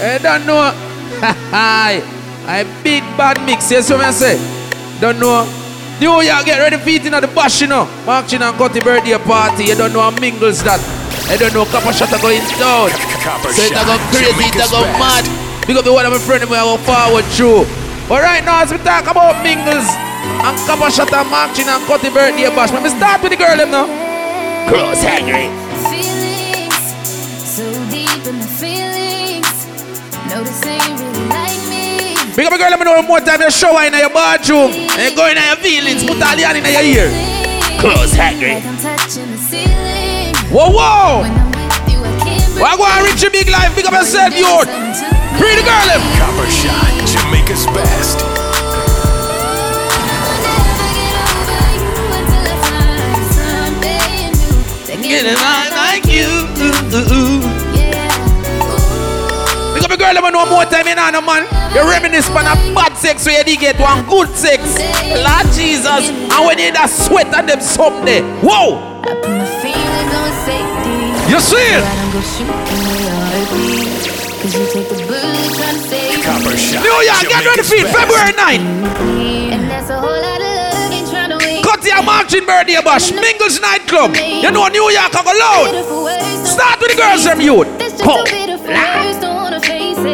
I don't know. I big bad mix. Yes, what I say? Don't know. New York, get ready for eating at the bash, you know. Marching and Cutty birthday party. You don't know how mingles that. I don't know. Copper shot are going down. Copper So it's shot, go crazy, it's Jamaica's go best. mad. Because the one of my friend, I go forward through. But right now, as we talk about mingles and Copper shot and marching and Cutty birthday bash, let me start with the girl, them now. Cross hangry. Big up a girl, let me know one more time you shower in your bathroom. And you go in your feelings, put all the hand in your ear. Close hangry. Like I'm touching the ceiling. Whoa, whoa. I'm with you, I can't breathe. Why go and reach your big life? Big up yourself, youth. Free the girl, them. Copper shot. Jamaica's best. Getting high like you. Ooh, ooh, ooh. A girl, me know more time, you know, no man. You reminisce on a bad sex where you get one good sex. Lord Jesus. And when you that sweat on them someday. Whoa. I on safety. You see it? Cause you take the trying to. New York, get ready for. February 9th. And that's a whole lot of love. Ain't trying to wait. Cut your marching birthday bash. Mingles nightclub. You know New York, I go loud. Start with the girls. This just Come. So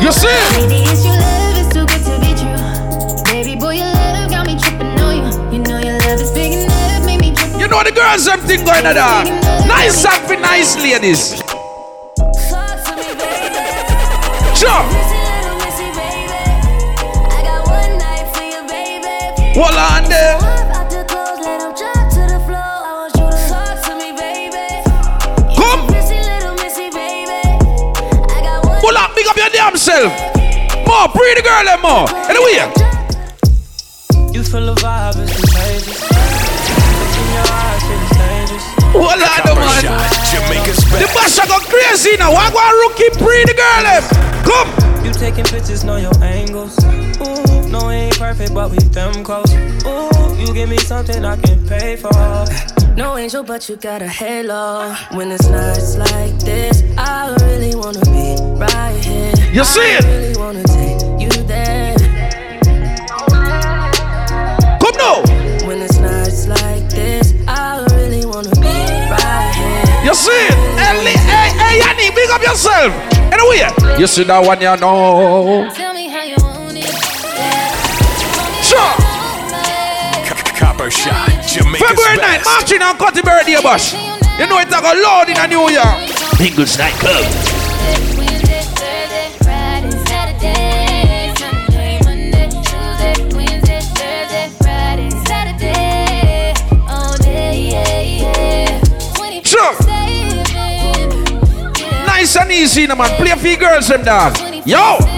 you see good you. Know the girls, them thing going on. Nice for nice ladies. To me, baby. Come. Missy, little missy, baby. I got one Pull up, big up your damn self. More, free the girl, them more. Anyway. You feel the vibe, it's contagious. Look in your eyes, it's dangerous. Hold on, Copper man. The best. bash a go crazy now. Why go and rookie free the girl, them? Come. You taking pictures, know your angles. Ooh, no, it ain't perfect, but we them close. Ooh, you give me something I can pay for. No angel, but you got a halo. When it's nights like this, I really wanna be right here. You see I it? really wanna take you there. Come now. When it's nights like this, I really wanna be right here. You see it? Hey, hey, hey, Yanni, big up yourself. Anyway. You see that one, you know. Shot. Jamaica's February 9th, best. marching and cutting birthday bash. You know it's like a go loud in a New year. Mingles nightclub. Wednesday, Thursday, Friday, Saturday, Sunday, Monday, Tuesday, Wednesday, Thursday, Friday, Saturday, all day, yeah, yeah. Sure. Nice and easy, man. Play for your girls, them dog. Yo.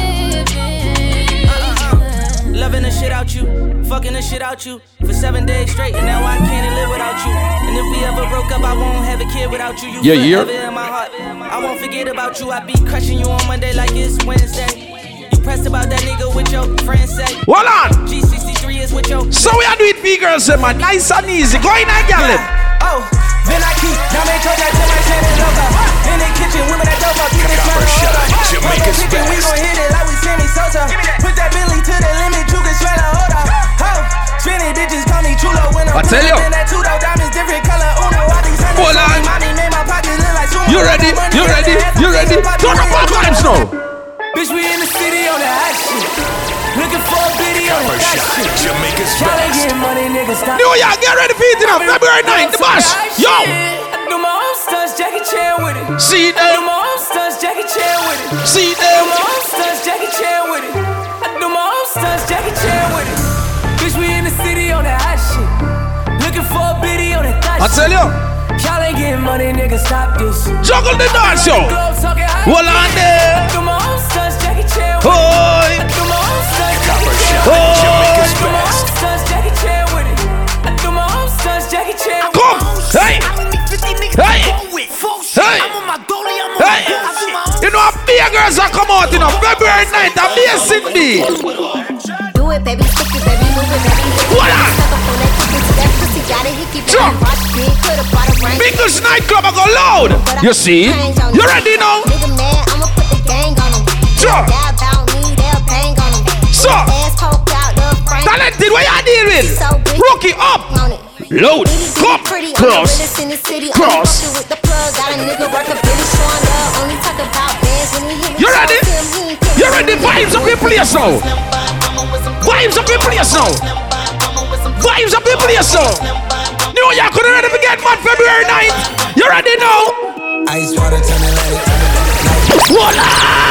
24/7. The shit out you, fucking the shit out you for seven days straight, and now I can't live without you. And if we ever broke up, I won't have a kid without you. You Yeah, yeah. in my heart. I won't forget about you. I be crushing you on Monday like it's Wednesday. You pressed about that nigga with your friends say. Hold on. G63 is with your. So we are doing for your girls, eh, man. Nice and easy. Go in and get them. Oh, then I keep Dame choke that to my channel loca. In the kitchen, women that dope up, keep it Copper tryna shot, hold up. Jamaica's Fuck We gon' hit it like we Sammy Sosa. Put that Billy to the limit, you can try to hold up. Oh, Trinity bitches call me chulo when I'm I tell you. In that two though, diamonds different color. Uno, all these hundreds. Hold on. Money made my pocket look like sumo. You ready? You got ready? You up, ready? take a pocket, Turn up all take vibes now. Bitch, we in Looking for a video on that shot. shit. Jamaica's Tryna best. get money, nigga, stop. New York, get ready for it. February 9th, the bash. Yo. I do my own stunts, Jackie Chan with it. See I do my own stunts, Jackie Chan with it. See do my own stunts, Jackie Chan with it. I do my own stunts, Jackie Chan with it. Bitch, we in the city on that hot shit. Looking for a biddy on that thot I tell you. Y'all ain't getting money, nigga, stop this. Juggle the dance, yo. Talking high. Hold I do my own stunts, Jackie Chan with it. Boy. Jamaica's I do my own best. stunts, Jackie Chan with it. I do my own stunts, Jackie Chan with it. Come. Hey. Hey. Hey. Hey. You know, big girls are come out, you know. February 9th, a basic B. Do it, baby, stick it What up? Jump. Biggest nightclub I go loud. You see? You ready now? Jump. So, talented, what you deal with? Rookie up. Load. Come. Cross. Cross. You ready? You ready? Vibes up in place now. Vibes up in place now. Vibes up in place now. New York, you ready to get mad February 9th? You ready now? Ice water turn Atlantic. Hold on!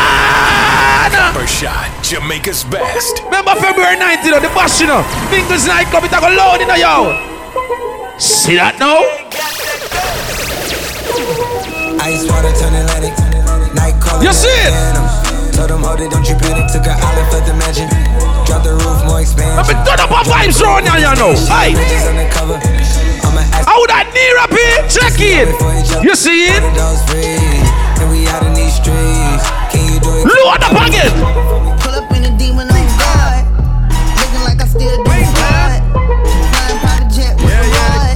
Copper shot. Jamaica's best. Remember February 19th, you know, the bash, you know. Mingles nightclub, it a go loud, you know, yo. See that now? Ice water turn Atlantic. Night calling. You see it? Told them, hold it, don't you panic. Took an island, fled the mansion. Drop the roof, more expansion. I've been done up a vibes around here, you know. Hey, Bridges undercover. I'ma ask how that knee up here? Check it. You see it? the dogs free. And we out in these streets. Can you do it? Load. Pull up in a demon on guard. Looking like I still do fraud. Flying private jet with a rod.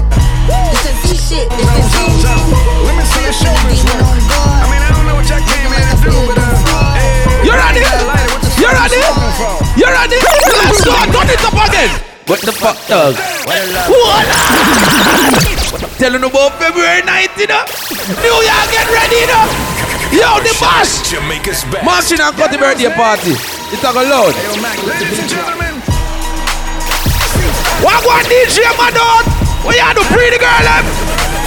It's that Z shit. It's that Z. Let me see your shoulders Demon work. I mean, I don't know what y'all came Looking here to do, but uh, hey, You ready? lighter, what the You fuck ready? you smoking for? You ready? Let's go. Turn it up again. What the fuck, dog? What? Telling about February 9th, you know. New York, get ready, you know. Yo, the boss. Marching and cut the birthday party. It's a go loud. Ladies and gentlemen, What one DJ, my dog? What you do? Pretty girl, them.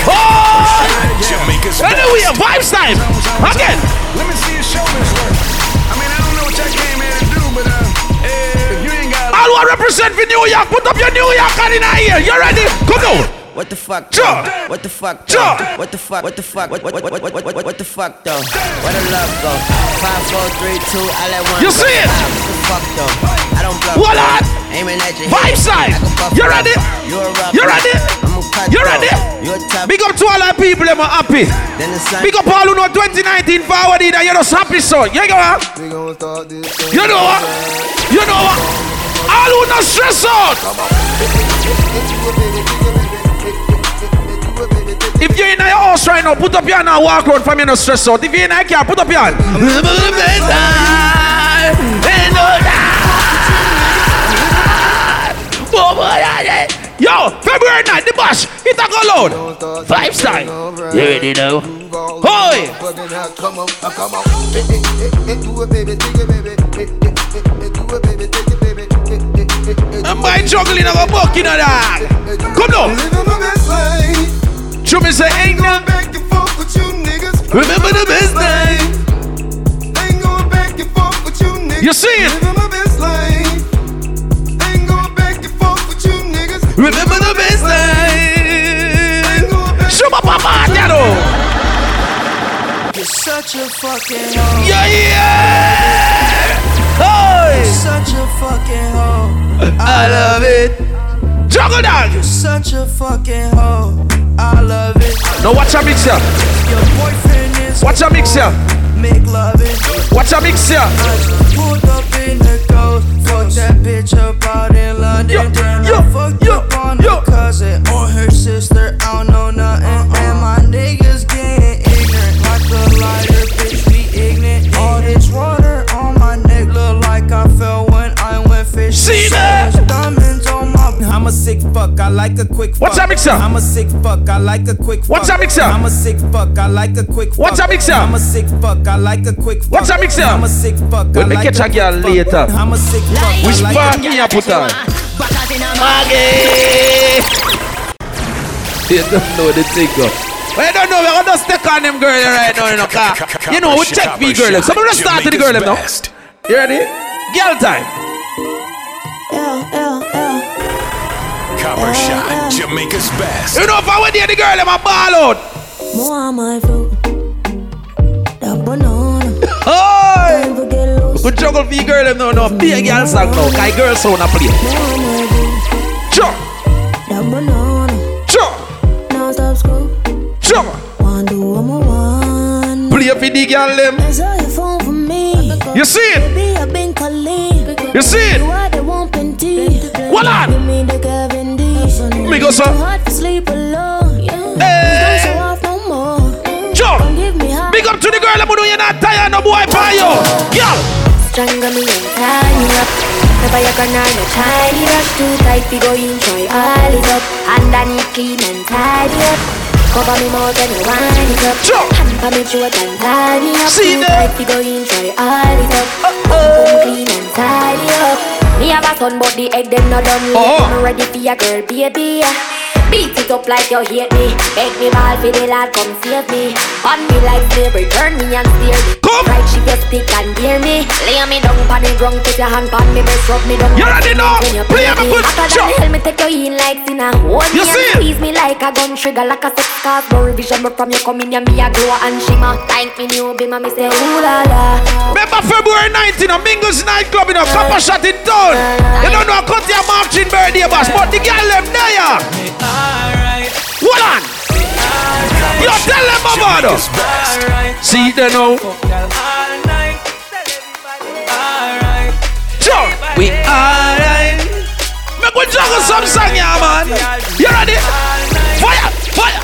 Oh! Jamaica's Anyway, vibes time. Again. let me see your shoulders work. I mean, I don't know what y'all came here to do, but uh, if you ain't got All who represent for New York, put up your New York card in here. You ready? Come on. What the fuck? Though? What the fuck? Though? What the fuck? What the fuck? What what what what what what, what, what the fuck though? Where the love go? Five, four, three, two. I let one. You see it? What the fuck though? I don't bluff. What though. on? Aiming at your Vibe side. I can buff You ready? You a. You ready? I'm a cut You ready? You a. Big up to all our people, them are happy. Then the. Big up all who know 2019 forward in and you're just happy, son. You know what? You know what? You know what? All who not stress out. If you're in your house right now, put up your hand and walk around from you no stress out. If you're in your car, put up your hand. Yo, February the a go. Five time. You ready now? I'm by juggling of a buck in a dog. Come now. Show me say ain't no back and forth with you niggas. Remember the best time. You see it? Remember the best. Show my papa, Dado. You're such a fucking. Yeah, yeah. Such a fucking hoe. I love it. Juggle dog. Such a fucking hoe. I love it. Now watch a. Your boyfriend is Watch a make love it. Watch a mix here. I just pulled up in the ghost. Fuck that bitch up out in London. Yo, then yo, I fucked yo, up on yo. her cousin or her sister. I don't know nothing. And my niggas getting ignorant like a lighter. Went fishing. See that? much diamonds on my. I'm a sick fuck. I like a quick fuck. What's that mixer? I'm a sick fuck. I like a quick fuck. What's that mixer? I'm a sick fuck. I like a quick fuck. What's that mixer? I'm a sick fuck. I like a quick fuck. What's that mixer? I'm a sick fuck. I like a quick girl fuck. later. I'm a sick fuck. Which I like part a- me a put on? Maggie! You don't know the thing, go. Well, you don't know, we're gonna stick on them girls right now, you know, car. You know, we check the girl. So I'm gonna start with the girl, now. You ready? Girl time. Copper shot. Jamaica's best. You know, if I went there, the girl, them a ball out. More on my fruit. That banana. Oh! Never get. We juggle for the girl, them now, no. Be a girl song now. Cause girl sound a play. More on my fruit. Sure, That banana. sure, Now stop school. sure. One do one more one. Play for the girl, them. Answer your phone for me. You see it? Baby, I've been calling. You see it? Go, sir. Hard to sleep alone. Yeah. Hey. Don't show off no more. Joe. Don't give me high. Big up to the girl, I'm you're not tired, no boy, pie yo. Girl. Stronger me and tie me up. Never you gonna no tiny rush too tight. We go try all it up. Underneath clean and tidy up. Cover me more than you wind it up. Sure. Hamper me throat and tie uh-huh. me up. See there. tight. Go in try all it up. Boom clean and tidy up. Me have a son, but the egg them not done yet. I'm ready for your girl, baby. Beat it up like you hate me. Make me ball for the lad, come save me. On me like slavery, turn me and steer me. Come. Right, she just pick and hear me. Lay me down on the ground, put your hand on me, breast rub me down. You already know. When you Play me good After shot. that, hell me take you in like sinner. Hold You me see? and squeeze me like a gun trigger, like a sex cause no revision. But from you coming, you me a glow and shimmer. Thank me new be me say ooh la la. Remember February 19, a Mingles nightclub in a copper shot in town. You don't know, cut your marching birthday boss, but the girl them there. Alright, Hold on. You tell them about Jamaica's us. best. alright. See they know. Fuck y'all all night. Alright. Joe, we alright. Make we juggle some song, yeah, man. You ready? Fire, fire.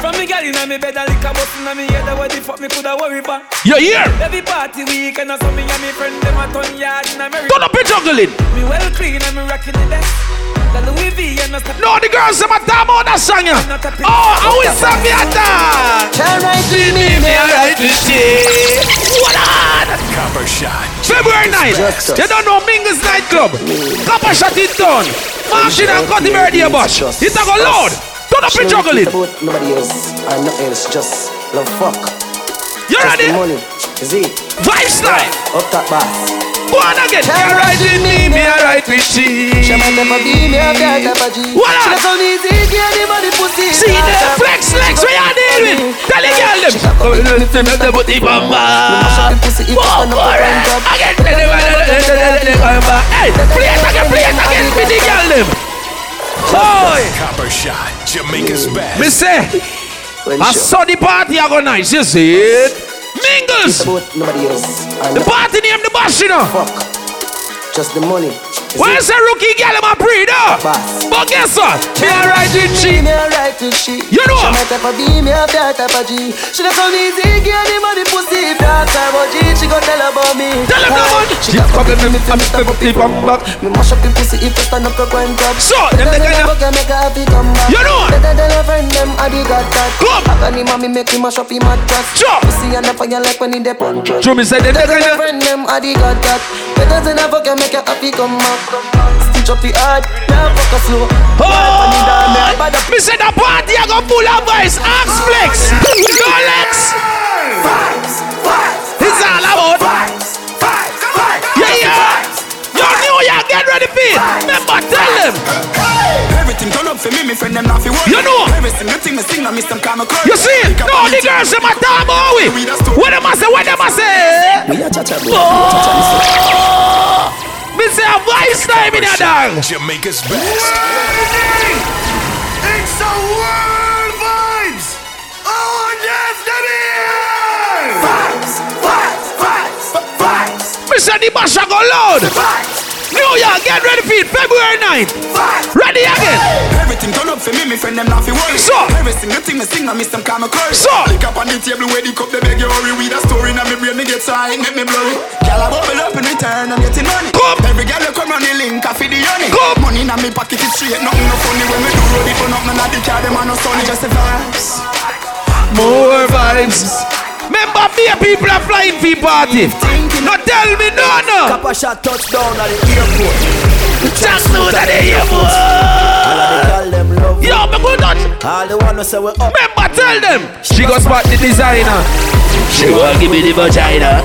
From me girl inna me bed a lick a bus inna me head. What the fuck me coulda worry for? You here? Every party weekend or something and me friend them a ton yard in America. Turn up your juggling. Me well clean and me rocking the best. The Louis V and the step. No, the girls them a talk about that song, yeah. Oh, I will sing me a dance. Can't write See me, me alright to shit. Hold on. Copper shot. February 9th, you don't know Mingles nightclub. Copper shot it down. Marching and cut the birthday bush. It's a go loud. Turn up your juggling. About nobody else and nothing else, just love fuck. You ready? money. Is it? Vibe slide. Up that boss. Go on again. Me alright with me, me alright with She she. might never be me, I've got a G. What She up? not so easy, get the money pussy. See the flex, flex, where you deal with? Tell the girl them. Oh, listen to the booty bamba. Oh, alright. Again, tell them, Hey, play it again, play it again with the girl them. Boy, Copper shot. Jamaica's best. me say, When I she saw the party I go nice, you see it? Mingles. about nobody else and The party name the boss, you know. fuck. Just the money. Is Where's it? the rookie girl in my breed, huh? But guess what? Me alright with she. Me alright with she. You know. She might never be me, I've got a G. She not so easy, get the money pussy. If that's her about G, she go tell about me. Tell him that one. She got problem with me, I'm Mr. Booty Bamba. Me mash up the pussy if you stand up, go and grab. So, them the kind of- Better than a make her happy come back. You know. Better than a friend, them I the got that. Come. I can him and me make him mash up him mattress. Sure. Pussy and the fire like when he dey on drugs. True, me say them the Better kind than a of. friend, them I the got that. Better than a fuck and make her happy come back. Stitch up the hard, now fuck her slow. Oh, me say the party I go full of voice. Axe flex. No legs. It's all about. Yeah, yeah. Yo, New York, get ready for it. Remember, tell them. Everything turn up for me, me friend them not fi worry. You know. Every single thing me sing, I miss them call me. You see? No, the girls them a talk about we. What them a say? What them a say? We a cha-cha, bro. Oh, me say a voice time in a dog. Jamaica's best. It's the world vibes oh, on Destiny! Vibes, vibes, vibes, vibes, Me say the bash a go loud. vibes, New York, get ready for it. February 9th. vibes. Ready again. Everything turn up for me, me friend them not fi worry. So. Every single thing me sing, I miss them call me curry. So. Lick up on the table where the cup they beg you hurry. With a story now me brain me get high, make me blurry. Girl I bubble up in return, I'm getting money. Come. Every girl you come round the link, I feed the honey. Come. Money in my pocket is straight, nothing no funny. When me do road it, turn up, man the car, them a no sunny. Just the vibes. More vibes. Remember, me people are flying for party. No tell me no, no. Copper shot touchdown at the airport. Just know that they hear All of the girl them love. Yo, me go touch. All the wanna say we up. Remember, tell them. She go spot the designer. She want give me the vagina.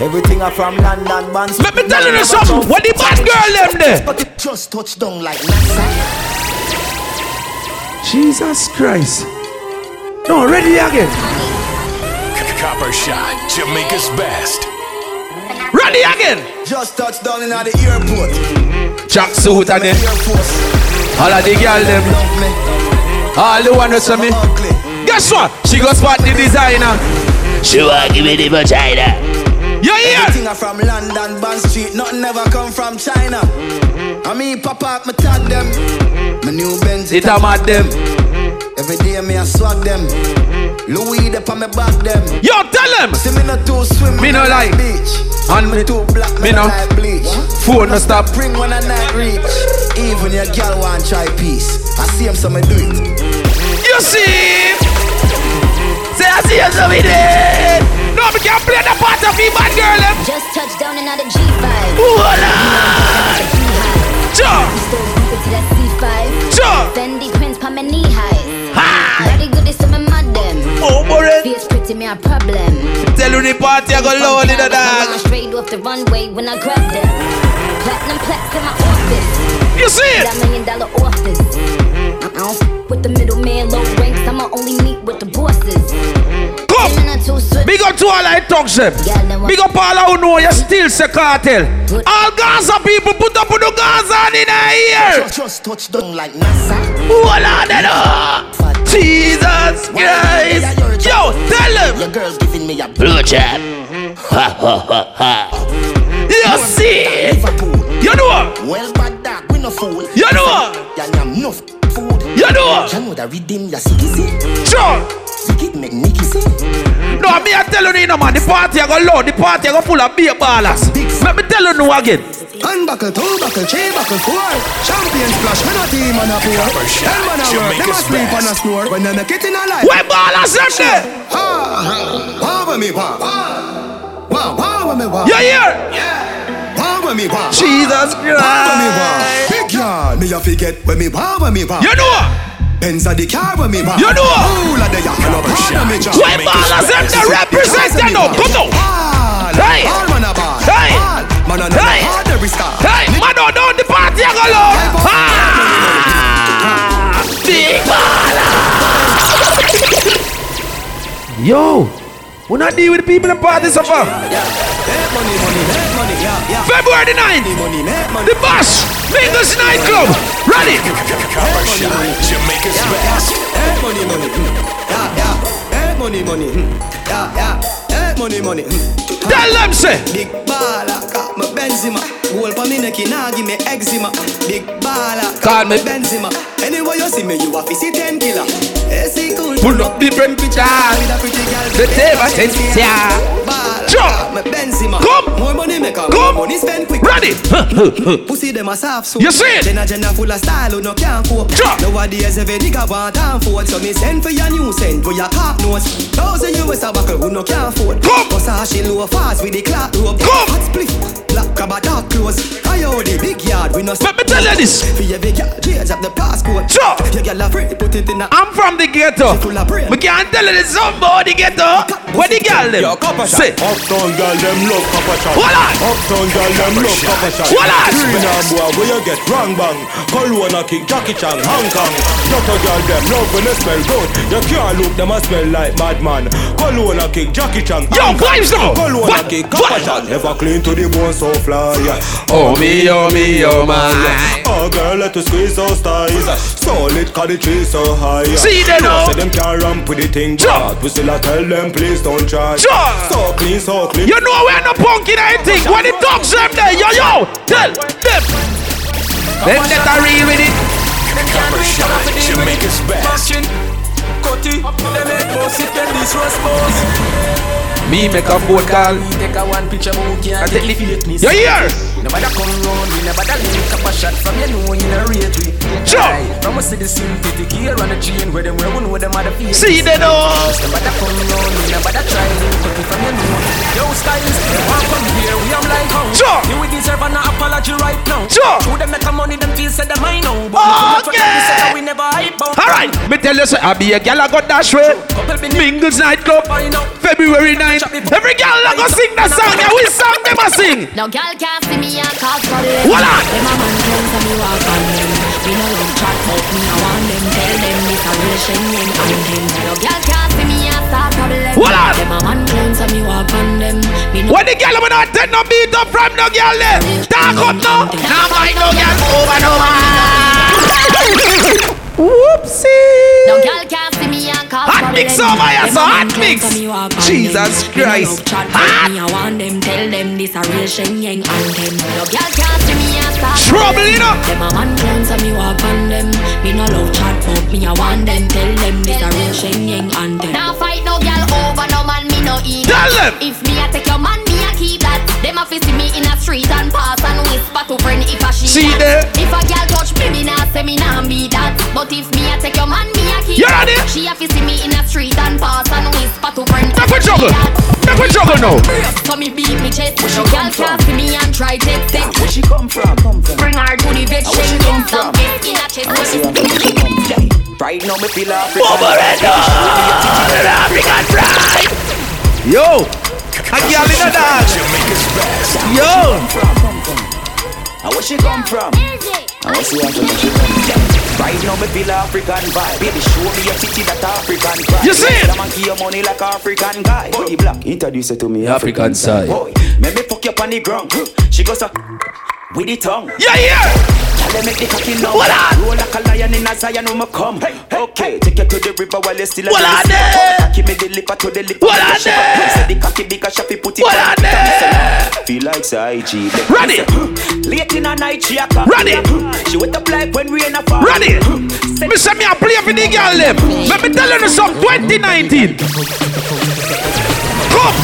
Everything are from London, bands. Let me tell you something. What the bad girl them there? But it just touchdown like NASA. Jesus Christ. No, ready again. Copper shot. Jamaica's best. Ready again. Just touched down in the airport. Mm-hmm. Jack suit and Air then Force. all of the girl them. Love me. All the one that's me. Guess what? She go spot the designer. She want give me the vagina. You hear? Everything I from London, Bond Street, nothing ever come from China. I mean, pop up, me tag them. My new Benz, It a mad them. Every day me I swag them. Louis up on me back them. Yo, tell them. See me not too swim, Me no like. beach. And And me- me too black, me me no. no like bleach. Phone no stop. Bring when a night reach. Even your girl want try peace. I see him, so me do it. You see? Say I see you so me dead. No, me can't play the part of me bad girl. them. Just touch down another G5. Voila. Sure. Still bumping to that C5. Fendi prints pa me knee high. Boy. Face pretty me a problem. Tell you the party I go low in the dog. Straight off the runway when I grab them. Platinum plaques in my office. You see That million dollar office. I don't f- with the middleman, low ranks. I'ma only meet with the bosses. Big up to all I talk them. Big up all who know you still say cartel. All Gaza people put up with the Gaza in the ear. Just, touch down like NASA. Voila, then uh. Jesus Christ. Yo, tell them. Your girl giving me a Blue chat. Ha ha ha ha. You see. You know what? Well, bad dog, we no fool. You know what? Ya yam enough food. You know what? You know that redeem ya see see. Sure. Wicked make Nicky see. No, me I tell you, no man, the party I go low, the party I go full of beer ballers. Let me tell you no again. Unbuckle, two buckle, three buckle, four. Champion splash, me no team on a poor. Copper Tell man a work, them a sleep on a snore. When they make it in a life. Where ballers them there? Ha, ha, with me, wah. Wah, wah, with me, wah. You hear? Wah, with me, wah. Jesus Wah, with me, wah. Christ. Big yard, me a forget when me wah, when me wah. You know what? Benz a the car when me wah. You know what? All of the yak, and a part of me jaw. Where ballers them there represent you now? Come on. Ball, Hey. ball, man a ball. Hey. Ball, man a never Hey. hard every star. Hey, man, don't down the party I go low. Ah, big baller. Yo, we not deal with the people in party so far. Make money, money, make money, yeah, yeah. February the 9th, Money, make money. the Bash, Mingles Nightclub. Ready? Money, money, yeah, yeah. Money, money, yeah, yeah. Money, money. Tell. Big baller, got my Benzema. Goal for me neck, nah give me eczema. Big baller, Call me. Benzema. Anywhere you see me, you a see ten killer. AC cool. Pull up different pictures. With a pretty girl. The table says, yeah. Baller, Sure. got my Benzema. Come. More money make a Come. money spend quick. Ready? Pussy them a soft so You see it? Then a gender full of style who no can't cope. Nowadays every nigga want So me send for your new send for your cock nose Thousand US a buckle who no afford Come. Bust a she low fast with the clock rope Come. Hot split Black dark clothes I owe the big yard we no Let me tell you this. For change up the passcode Sure. Your girl a free put it in a I'm from the ghetto. We can't tell you this somebody ghetto. Where the girl them? Yo, copper shot. Say. Uptown girl them love copper shot. Hold on. Uptown girl them love copper shot. Hold on. Green and boy where you get wrong bang. Corona kick Jackie Chan Hong Kong. Ghetto girl them love when they smell good. You can't look them a smell like madman. Corona kick Jackie Chan Yo, Hong Kong. vibes now. Corona What? kick What? copper shot. Never clean to the bone so fly. Oh me, oh me, oh my. Oh girl, let us squeeze those ties Solid cause the tree so high See them now. Say them can't ramp with the thing Sure. but We still a tell them please don't try Sure. So clean, so clean You know we're no punk in anything. When the dogs them there, yo yo, tell them. Then that are real with it. Copper shot, Jamaica's best. Cutty, they make boss it, then this was boss. Me make a phone call. Take a one picture, but we can't take the it. Me You hear? Nobody come round, we never da link up a shot from you know you know rate we. Sure. Aye, From us see the synthetic here on the chain where them where we know them are the face. See they know. Nobody come round, we never da try link up from you know. Yo styles, want come here, we am like how. Sure. You will deserve an apology right now. Sure. Who them make a money, them feel say them I know. But we come out for them, we say that we never hype out. Alright, me tell you, say, I be a gal I got dash way. Mingles nightclub, February 9th. Every gal I go sing that song. Yeah, which song them a sing? Now girl can't see me and cause for them. Hold on. Them a man clowns and me walk on them. We no love chat but me I want them. Tell them this a real Schengen anthem. Now girl can't see me and start problem. Hold on. Them a man clowns and me walk on them. Me no When the gal will not take no beat up from no gal there. Eh, talk up now. Now mind no gal over no man. Whoopsie. No girl can't see me and call Hot mix over here, oh Them so hot mix. claim for me walk on Jesus. Christ. Me no chat but Me I want them tell them this a real Shen Yeng anthem. No girl can't see me and start Trouble, you know. Them a man claim for me walk on them. Me no love chat but me I want them tell them this a real Shen Yeng anthem. Now fight no girl over no me no eat. Tell them. If me a take your man me a keep that. Them a fi see me in a street and pass and whisper to friend if a she See that. there? If a girl touch me, me nah say me nah be that. But if me a take your man, me a keep You that. ready? She a fi see me in a street and pass and whisper to friend. Make we juggle. Make we juggle now. So me beat me chest. No girl can't see me and try take sex. Where she come from? Come from. Bring her to the vet. where she Shen come Yang some from? bitch in a chest. I see her from where she come from. Right now me feel African. Overhead, African pride. Yo, a girl in the dance. Jamaica's best. Yo, And where she come from? And where see her from where she come from? Right now me feel African vibe. Baby, show me your titty that African cry. You see it? That man give you money like African guy. Body black, introduce her to me. African side. Boy, make me fuck you up on the ground. She goes up with the tongue. yeah, yeah. Tell them make the cocky now. What on? Roll like a lion in a Zion, no me come. Okay, take you to the river while you still a What on there? Cocky me the lipper to the lip. What on there? Say the cocky big as shafi put it What on on there? Feel like say IG. Ready? Late in the night she a come. Ready? She wet up like when rain a fall. Ready? Me say me a play for the girl them. Let me tell you some 2019. Come.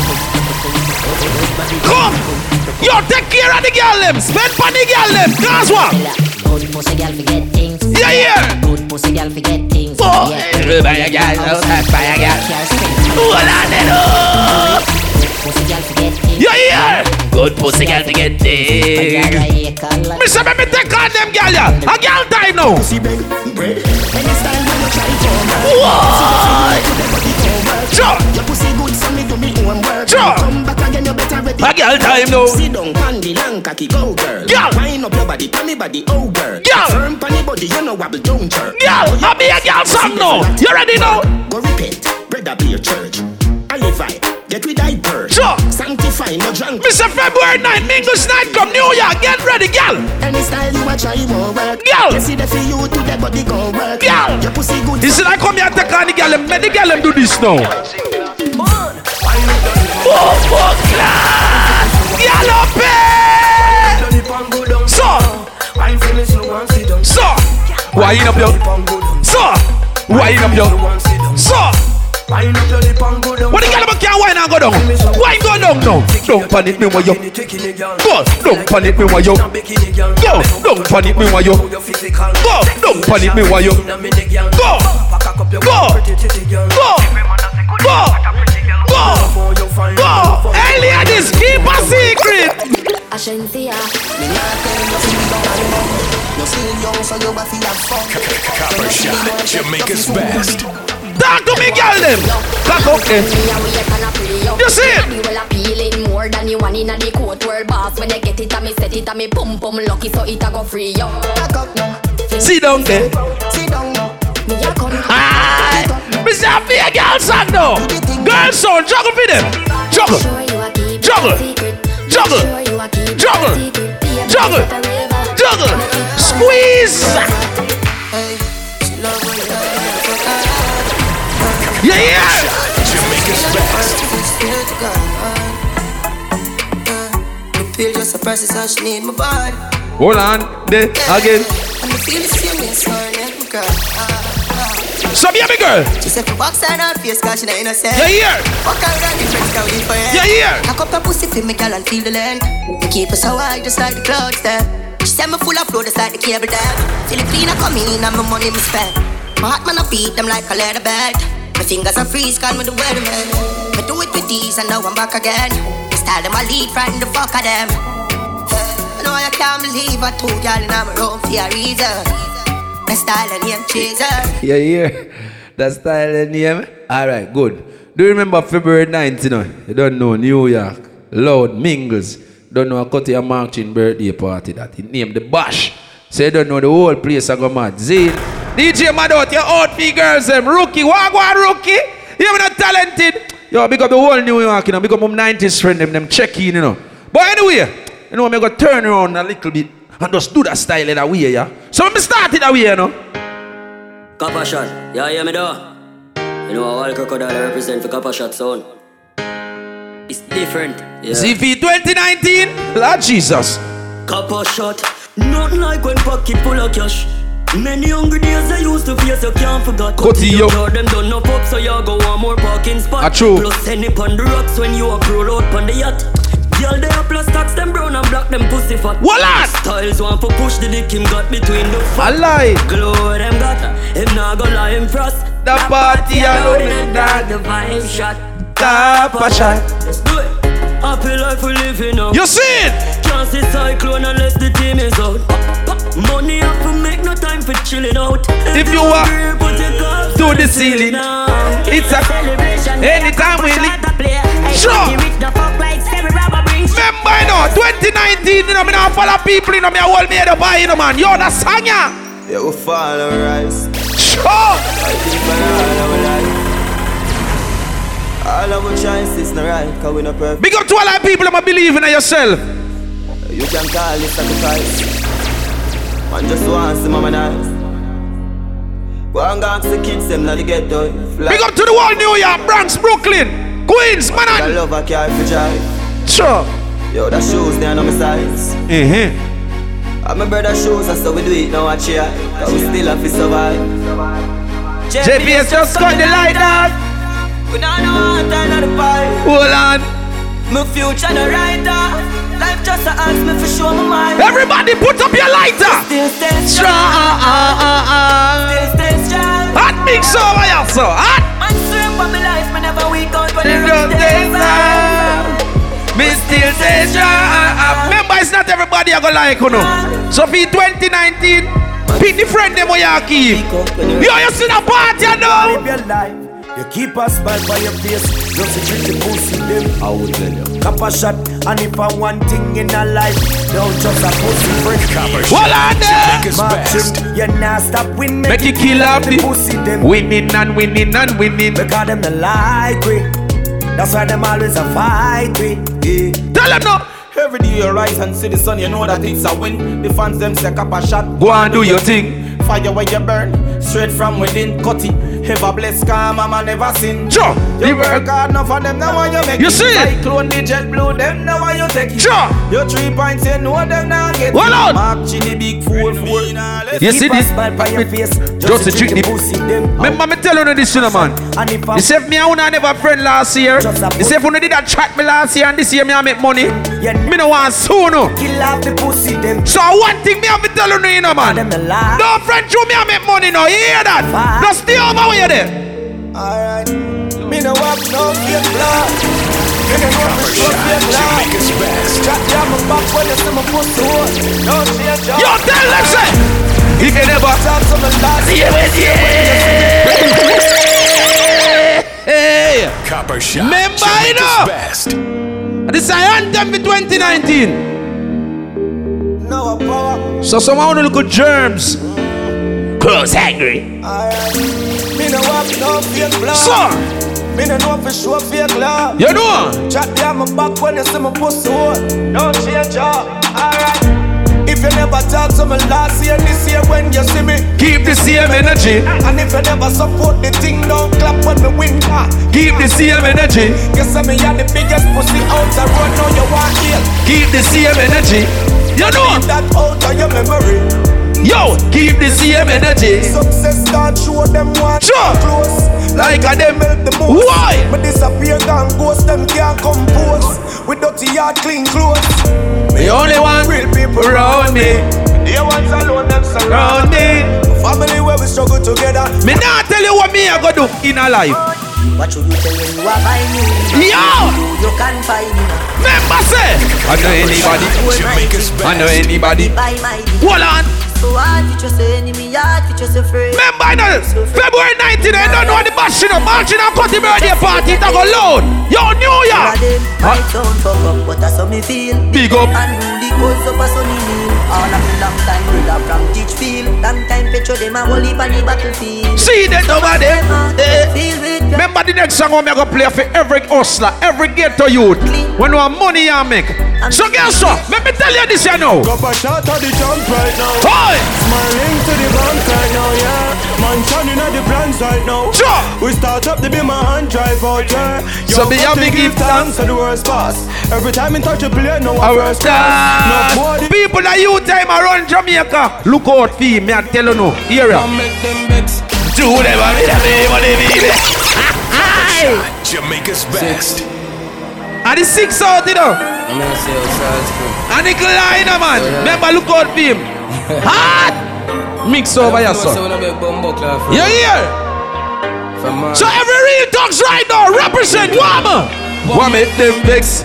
Come. Yo, take care of the girl them. Spend for the girl them. Cause what? Good pussy girl forget things. Yeah, yeah. Good pussy girl forget things. Oh, Yeah. buy a girl, oh, buy a girl. Can't spend. Hold on, then. Good pussy girl forget things. Yeah, yeah. Good pussy girl to get A girl dig. a hate her like- Me say me me take on them girl ya. A girl time now. What? A girl time now. Sit down, pan the long cocky, go girl. Girl. Wind up your body, pan me body, oh girl. Girl. Firm pan the body, you know wobble, don't jerk. Girl, I be a girl song now. You ready now? Go repent, brother be your church. Alivai, get with bird. Sure. Sanctify, no drunk. Mr. February 9, Mingles night come New York. Get ready, girl. Any style you a try, you won't work. Girl. You see the for you to the body gon' work. Girl. Your pussy good. You see, I come here take on the girl. Make the girl do this now. Oh, fuck class. Girl up here. So, so. Wind up your. So, wind up your. So. What the girl about can't wine and go down? Wine go down now. Don't panic me while you. Go, don't panic me while you. Go, don't panic me while you. Go, don't panic me while you. Go, go, go, go, go, go. Hey ladies, keep a secret. Ashensia. Copper Shot, Jamaica's best. Talk to me, girl them. Cock up, eh. You see it? More than you want in the court world boss. When I get it, I me set it, I me pum pum lucky, so it a go free yo. Sit down there. Me a come. Aye. Be a girl song now. Girl sound, juggle for them. Juggle. Juggle. Juggle. Juggle. Juggle. Juggle. Squeeze. Yeah, yeah. Jamaica's best. Feel just a person, so she need my body. Hold on. There again. And I feel the same way, so I let me girl. So baby girl. She said, for box on her face, cause she not innocent. Yeah, yeah. Fuck her and the friends can wait for you. Yeah, yeah. Cock up her pussy for me, girl, and feel the land. Me keep her so high, just like the clouds there. She said me full of flow, just like the cable there. Filipina come in, and my money me spend. My heart man, I beat them like a leather bed. My fingers are freeze, call me the weatherman. I do it with these, and now I'm back again. Me style them, I lead, frighten the fuck of them. I know I can't believe I told y'all in my room for a reason. My style and name chaser. Yeah, yeah. That style and name. All right, good. Do you remember February 9th, you know? You don't know, New York. Loud Mingles. Don't know, I cut your marching birthday party that. He named the Bash. So you don't know the whole place I go mad. Zane. DJ Madot, your outfit girls, them. Rookie, Wagwan Rookie. You're not talented. Yo, big up the whole New York, you know. Big up my 90s friend, them, them check in, you know. But anyway, you know, I'm going to turn around a little bit and just do that style in that way, yeah? So let me start it that way, you know. Copper shot, yeah, hear me though. You know all crocodile I represent for copper shot sound. It's different. Yeah. ZV 2019, Lord Jesus. Copper shot, nothing like when pocket full of cash. Many hungry days I used to face, you can't forget. Cutty, yo. Yo, them done no pop, so you go one more parking spot. Ah, true. Plus any on the rocks when you up roll out on the yacht. Girl, they are plus tax them brown and black, them pussy fat. What Styles want for push the dick him got between the I lie. Glow them got, him not go lie him frost. The party alone in the the vibe shot. Copper shot. Let's do it. Happy life we living now. You see it? Can't see cyclone unless the team is out. Money up to make no time for chilling out. If you are to the ceiling, it's a celebration. anytime we leave. Sure. Remember, you know, 2019, you know, me not follow people, you know, me a hold me head up high, you know, man. Yo, that's song, ya. Yeah, we fall and rise. Sure. I keep an eye on our life. All our choices not right, cause we not perfect. Big up to all our people that believe in yourself. You can call it sacrifice. Man just wants to mama nice. Go and go ask the kids them now they get. Big up to the whole New York, Bronx, Brooklyn, Queens, man. I love a car for drive. Sure. Yo, the shoes they are on my size. Uh-huh. I'm my brother's shoes, that's how we do it now. Watch here, cause we still have to survive. JPS just cut the light off. We don't know how to turn on the pipe. Hold on. My future no writer. Life just a me for show my mind. Everybody put up your lighter. Still stay Strong. Still stay strong. Hot mix over here, so hot. Man swim for my life, me never weak out when The the road road days days are. Me still stay strong. Remember, it's not everybody I go like, you know. So for 2019, pick the friend them where you keep. Yo, you see the party, you know. Live your life. You keep a smile by your face. Just to treat the pussy them. I would tell you. Copper shot. And if I one thing in a life, don't just a pussy friend. Copper Hold on there. Jamaica's Mark best. him. You not stop win. Make it kill off the pussy them. winning and winning and winning. Because them the like we. That's why them always a fight we. Yeah. Tell them no. Every day you rise and see the sun, you know that it's a win. The fans them say cap a shot. Go and do your thing. Fire where you burn, straight from within. Cut it. Ever bless, calm, mama never sin. Sure. You work hard enough for them, now why you make You it. see it? Cyclone, the jet blue, them now why you take it. Sure. Your three points, you know them now get Hold it. on. Mark Chini, big four, four. You see Keep this? smile by your face. Just to treat the the pussy them. Remember me tell you this, you know, man. And if I You say me and una never friend last year. You say if una did that chat me last year and this year me I make money. Yeah. Me no want soon, no. kill off the pussy them. So one thing me have to tell you, you know, man. Them the lie. No friend me I make money, no. You hear that? Just stay over where you there. Alright. Me no walk no fake blood. Me no walk Copper no shot. fake blood. Jamaica's down my back when you see my pussy hole. No change up. Yo, tell them say. He can never. Talk to me last Yeah, yeah. Hey. Copper shot. Remember, you know. best. This is anthem for 2019. No a power. So someone look good germs. Close angry. Me no walk no fake blood. Sir. Me no know for sure fake love. You know. Chat down my back when you see my pussy hole. No change up. Alright. If you never talk to me last year, this year when you see me, Keep the same energy. and if you never support the thing, don't clap when me win. Ah. Keep the same energy. Guess I me the biggest pussy out the road. Now you want kill. Keep the same energy. You know. Leave that out of your memory. Yo, keep the same energy. Success start show them what Sure. close. Like a them. melt the most. Why? Me disappear gone ghost them can't compose. With dirty yard clean clothes. The only one Real people around me. The ones alone them surround me. Family where we struggle together. Me not tell you what me I go do in a life. What should you tell when you are buying me? Yo! You can find me. Member say. I know anybody. I know anybody. Hold on. So hard to just say enemy, just afraid. Remember, February 19th, I don't know what the bashing up. Marching and cutting birthday party, a go loud. Yo, New Year. Town fuck up, but that's how me feel. Big up. And really goes up a sunny meal. All of me long time brother from Ditchfield. Long time petro them a whole heap on the battlefield. See that over there? Eh. Remember the next song I'm gonna play for every hustler, every ghetto youth. When you have money you make. So guess what? Let me tell you this, you know. Copper shot at the jump right now. Hi! Smiling to the bank right now, yeah. Mansion in the plans right now. Sure. We start up the be my hand drive out there. So Yo, me but have they give thanks. to the worst pass. Every time in touch a play, no one Our class. No body. People you time around Jamaica, look out for him, me, I tell you no. Here ya. Do whatever, me, me. Jamaica's best. And the six out, you know. And the line, man. Remember, look out for him. Hot! Mix over your son. You hear? So every real dogs right now represent Wama. Wama make them vex.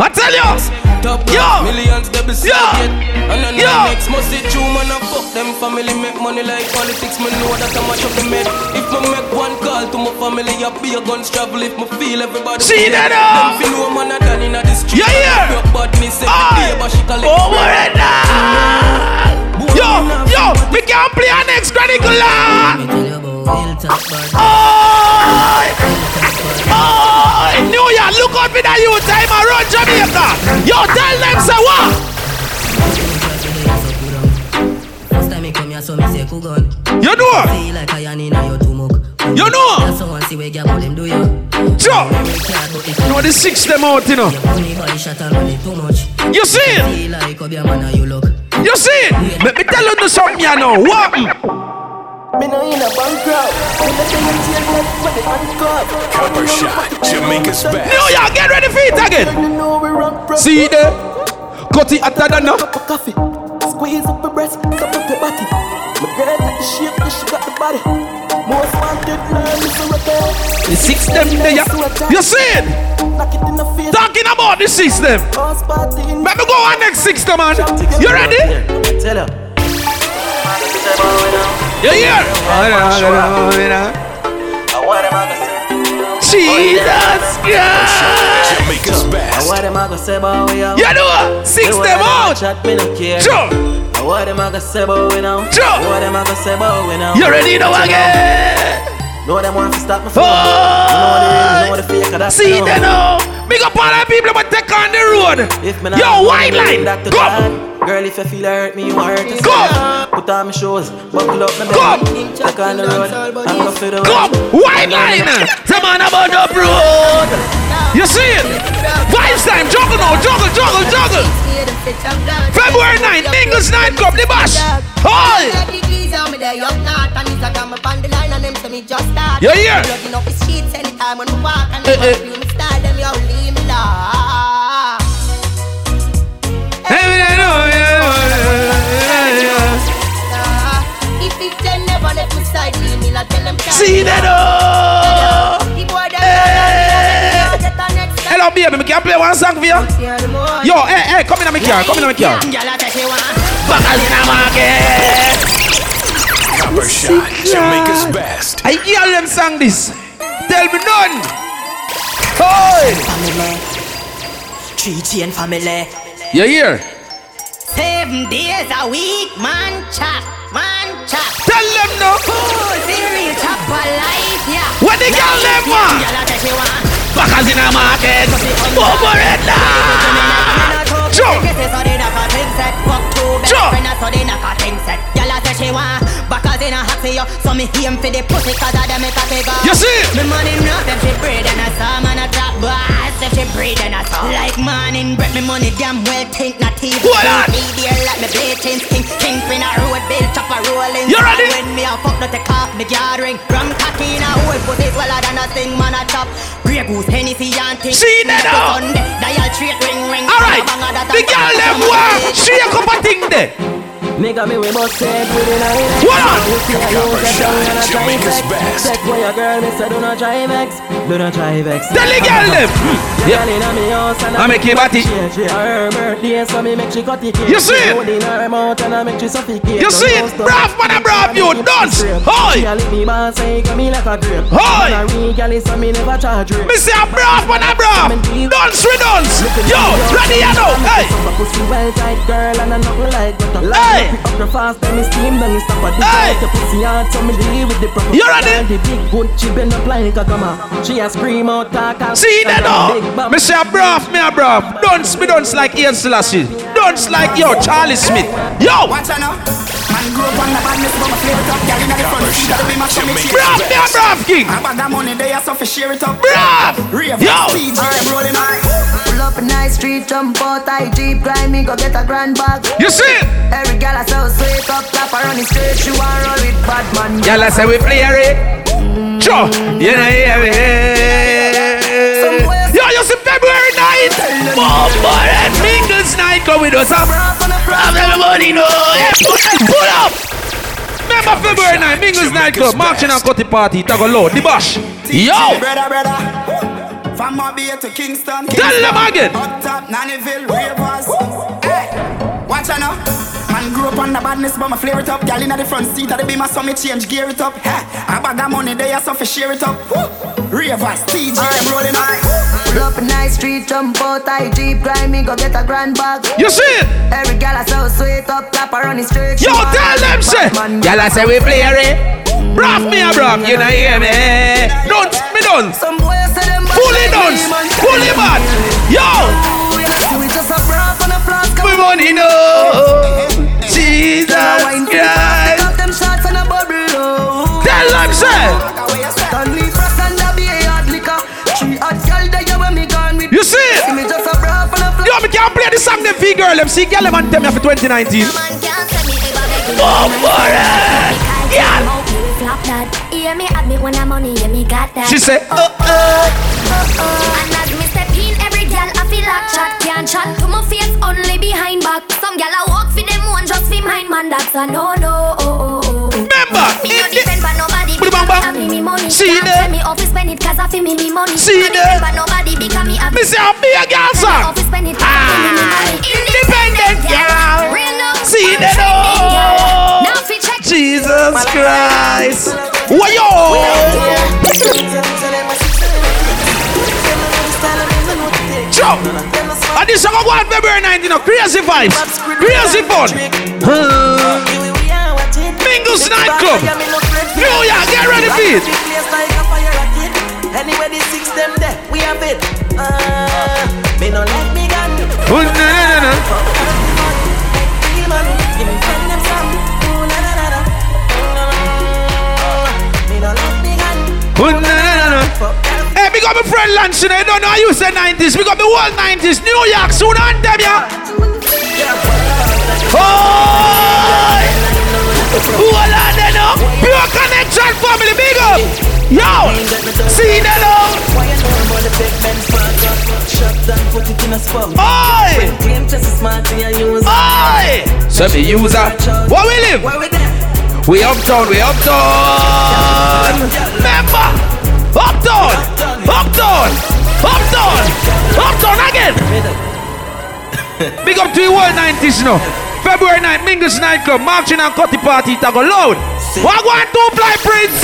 I tell you. Top Yo. millions they beside Yo. it. And then Yo. the next must sit true man and fuck them family make money like politics. Me know that I mash up the med. If me make one call to my family, I be a guns travel. If me feel everybody. See that, Them uh? fi know man a done inna the street. Yeah, yeah. Your badness every day, but she collect. Over it now. Yo, yo, we can play our next chronicle. Oh, oh, New York, look out for that you time around Jamaica. Yo, tell them say what? First time me come here, so me say Kugon. You know? Feel like I am in your. You know? Yeah, someone see where you pull him, do you? Sure. No, the six them out, you know. Money body shot and money too much. You see it? You see it? Let me tell you something, you know. What? Me no in a bankrupt. Me no say you change me when the handcuff. Copper shot. Jamaica's best. New York, get ready for it again. You know we rock press. See there? Cut it hotter than now. Cup of coffee. Squeeze up your breast, cup up your body. My girl got the shape, yeah, she got the body. Most wanted, man me so right The six them there. You see it? Knock it in the face. Talking about the system. House party in Let me go on next system, man. You ready? Tell her. You hear? Jesus Christ. Jamaica's best. What am I gonna say about we out? You know? Six them out. Chat me no care. Sure. What am I gonna say about we now? Sure. What am I gonna say about we now? You ready now again? No them want to stop my phone. Oh. You know the real, know the fake of that. See now. them now. Big up all the people that take on the road. If me Yo, white line. Come. God, Girl, if you feel hurt me, you hurt yourself. Come. Put on my shoes, buckle up my belt. Come. Take on the road, and go for the Come, white line. Some man about the road. You see it? Vibes time. Juggle now. Juggle, juggle, juggle. February 9th, Mingles Night Club, the bash. Hi. You hear? Eh, eh. Hey, we don't know, yeah, yeah, yeah. See that? Oh. Hello, baby. Me can play one song for you. Yo, hey, hey, come in on my car. Come in on my car. Back in the market. Copper shot. Jamaica's best. I hear them sing this. Tell me none. Hey. Family. Three chain family. You hear? Seven days a week, man chop, man chop. Tell them no. Full serial chop for life, yeah. What the girl them want? Back in the market. Over it now. Jump. So me aim for the pussy cause of them make a take off You see it? Me money not them she breed and I saw man a drop boss If she breed and I saw Like morning bread me money damn well think not even Hold on. Me there like me blatant king King pin a road bill chop a rolling You ready? When me a fuck no take off me gathering Rum cocky in a whole pussy sweller than a thing man a chop Grey goose Hennessy and thing See that now? Dial straight ring ring Alright. The girl them want. She a couple thing there. Nigga, me we it within a minute. What up? I use that tongue and I try Jamaica's best. Sex for your girl, me say do not. Do not. Tell the girl them. Hmm. Yeah. Girl inna me house and I make you body. She she her birthday, so me make she cut the. You see it? Food her mouth and I make she suffocate. You see it? Brav man and brav you. Dance. She Hi. a lick me man say come me like a grape. Hi. Man a real girl so me never charge rape. Me say a brav man brav. Dance we dance. Yo, ready you know. Hey. Pussy well tight girl and a nothing like butter. Hey. Hey! Fast time me steam down, me stop at the Hey! Your pussy hard, so me deal with the proper You ready? The big good she bend up like a gamma She a scream out, talk and See that oh? Big now? bam. Me say a bruv, me a bruv. Dunce, me dunce like Ian Selassie. Dunce like yo, Charlie Smith. Yo! Watch out now. Man grew up the badness, but my flavor top. Girl inna the front seat, gotta be my stomach chain. Bruv, me a bruv king. I bag that money, they are so for share it up. Bruv! Yo! DJ, I'm rolling on. Pull up a nice street, jump out, I jeep, grind me, go get a grand bag. You see it? Every gal I so sweet up, top her on the straight, she want roll with bad man. Y'all say we play it. Sure. You know, hear me. Yo, you see February 9th? Bomber and Mingles night go with us. Have everybody know. Yeah, pull, pull up. Remember February 9th, Mingles night club, marching and cutty party, Tago Load, the Bosh. Yo! Brother, brother. From Mobile to Kingston. Tell them again. Up top, Nannyville, Ravers. Hey, watch out now. Man grew up on the badness, but my flare it up. Girl inna the front seat, I be my summit change, gear it up. Ha, I bag that money, they are so for share it up. Woo. Ravers, TJ, I'm rolling on. Pull up a nice street, jump out, I jeep, grind me, go get a grand bag. You see it? Every gal I so sweet up, top her on the straight. Yo, want tell them, with say. bad I say we play it. Bruv me a bruv, you know hear me. Don't me done. Some boys say them bad Fully like done. me, man. Fully bad. Yo! We just a bra on a flask. We money know. Jesus Christ. Got them shots and a bubble. oh. Tell them, say. Stanley Frost and a be a hard liquor. Three hot girl there you when me gone with. You see it? See me just a bra on a flask. Yo, me can't play the song them fee girl. Them see girl them and tell me for 2019. Oh, for it. Yeah. Hear me at me when I'm money, yeah me got that. She say, oh oh oh oh. And as me step in, every gal I feel like chat That's a no no. Oh oh oh. Remember, Me no depend on nobody. Bang, bang, bang. me me money. See Can't there? me off to spend it 'cause I feel me me money. See no there? depend on nobody because me have. Me say I'll be a girl song. Off to spend it 'cause I feel me me ah. money. Independent girl. Real. See that Trending oh. Now fi check. Jesus Christ. Why yo? Joe. And this song go on February 19, you know, crazy vibes, crazy fun. Mingles nightclub. New York, get ready for it. Anyway, the six them there, we have it. Uh, me no let me gun. Oh, na, na, na, na. Real money, give me friend them some. Ooh, na, na, na, na. Me no let me gun. Oh, na, na, na, na. Hey, big up my friend Lance, you know, don't know how you say 90s. Big up the whole 90s. New York, soon on them, yeah. Oh! Who are they know? Pure connection family, big up. Yo, see that now? Why you know the big Benz spark up? Shut down, put it in a spot. Oi! Use. Oi! So me we live? Where we there? We uptown, we uptown. Remember? Uptown, uptown, uptown, uptown again. Big up to the world 90s, you know. February 9th, Mingles nightclub, marching and cutty party, tago loud. What one two fly prince?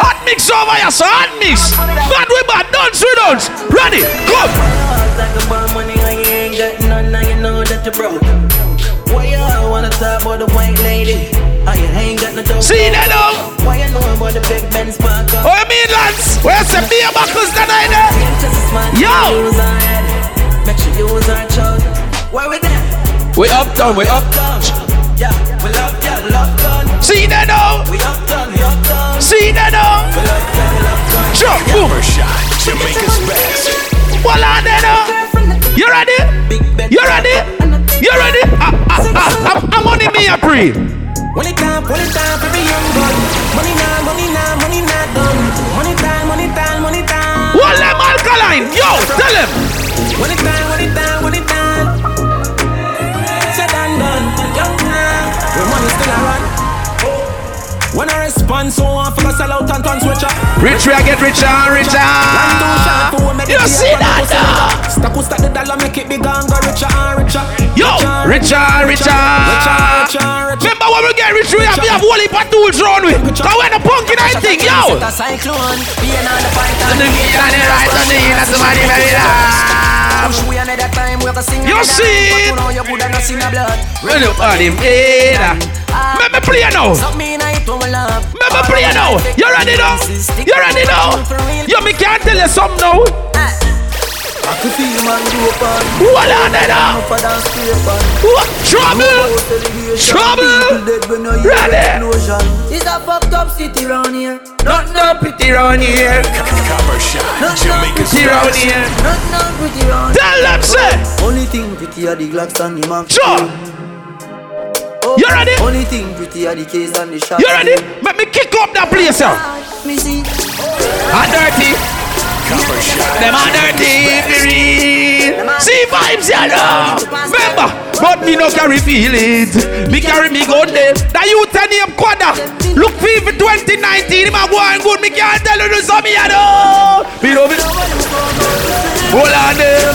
Hot mix over here, so hot mix. Bad we bad, dance we dance. Ready, broke. Why you wanna talk about the white lady? How you ain't got no dough? See that now? Why you know about the big Benz spark up? Oh, you mean, lads? Where's the beer buckles that I there? Yo! Make sure you use our chug. Where we there? We uptown, we up. Yeah, we love, yeah, love gun. See that now? We uptown, we uptown. See that now? We love we love gun. Sure, boom. Shot, Jamaica's best. Well, there now. You ready? You ready? You ready? Ah, ah, ah, I'm, I'm on the me a pre. When it time, when it time for the young gun. Money now, money now, money now done. Money time, money time, money time. What them alkaline? Yo, tell him. When it time, when it time, when it time. When I respond, so I feel sell out and turn switch up. Rich, I get richer and richer. You see that now? Ah? Stack who stack the dollar, make it bigger and go richer and richer. Yo, richer, richer. Remember when we get rich we have, we have whole heap of tools round with. Cause when the punk in anything, yo. A cyclone, being on the fight On the the right, on the hill, somebody very loud. Push we another time, we go sing You see? But you know you coulda not seen a blood. Well, look at him, yeah. Let me play now. Suck me in a it when we love. Let me play now. You ready now? You ready now? Yo, me can't tell you something now. I could feel man go up What on there now? Up and down straight on What? Trouble? Trouble? Ready? It's a fucked up city round here Not no pretty round here. Copper shot, Jamaica's Pretty round here. Not no pretty round Tell them, say. Only thing pretty are the Glocks and the Mac Sure. You ready? Only thing pretty are the case and the shot You ready? Let me kick up that place, yo. Me see And dirty. Copper shot, Them are dirty, be real. See vibes, you know. Remember, but me no carry feelings. Me carry me gun there. That you tell name quarter. Ah. Look FIFA 2019, him a go and good. Me can't tell you do something, you know. Me love it. Hold on there.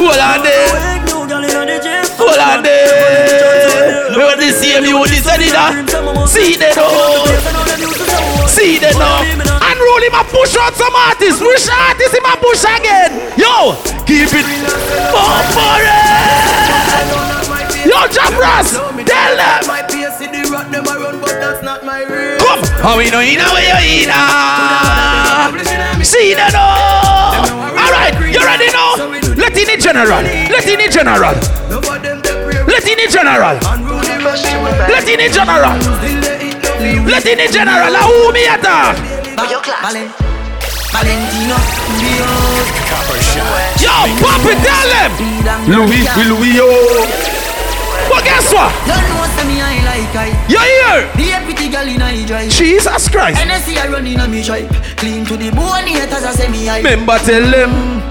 Hold on there. Hold on there. You the same, you ah? the same, that. See that, oh. See that now. Unroll him and push out some artists. Which artist him and push again? Yo, keep it for it. Yo, Jabras, tell them. Come, how we know in a way you a. See that now. All right, you ready now? Let in the general. Let in the general. Let in the general. Let in the general. Let in the general. Who me attack? Valen- Valentino. Yo, pop it, tell them. Louis, Louis, yo. But guess what? Don't know say me I like I You? Be a pretty girl in a drive Jesus Christ. NSC I run in a me tripe Clean to the bone haters I say me I Remember, tell them.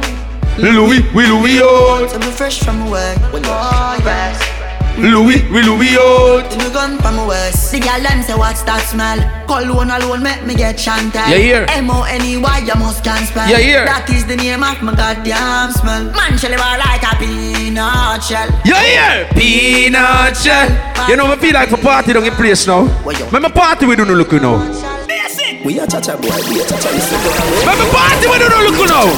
Louis, we Louis, yo. So me fresh from work yes Louis, we Louis, yo. Then you gun from my waist The girl them say what's that smell Cologne alone make me get chanted You hear? M-O-N-E-Y you must can spell You hear? That is the name of my goddamn smell Man shall live like a peanut shell Yeah here? Peanut shell. You know, me feel like for party down in place now. When me party, we do no look you now. We a cha-cha boy, we a cha-cha listen to When me party, we do no look now.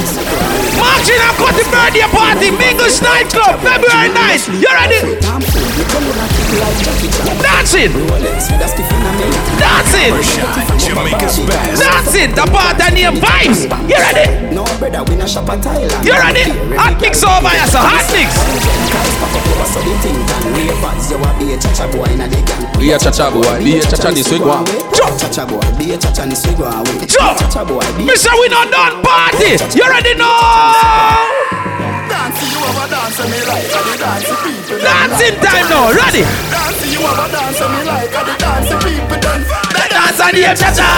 Marching and cut the birthday party, Mingles nightclub, February 9th. You ready? Dancing. Dancing. Jamaica's best. Dancing. The party name vibes. You ready? No brother, we not shop at Thailand You ready? Hot mix over here, so hot mix. So the thing done, we a fans, you a be a cha-cha boy in a Be a cha-cha boy, be a cha-cha this week, one. Cha-cha boy, be a cha-cha this be Me say we not done party. You ready now? Dancing, you a dance me dancing time now. Ready? Dancing, you have a dance me like the dancing people. Dance on the cha-cha.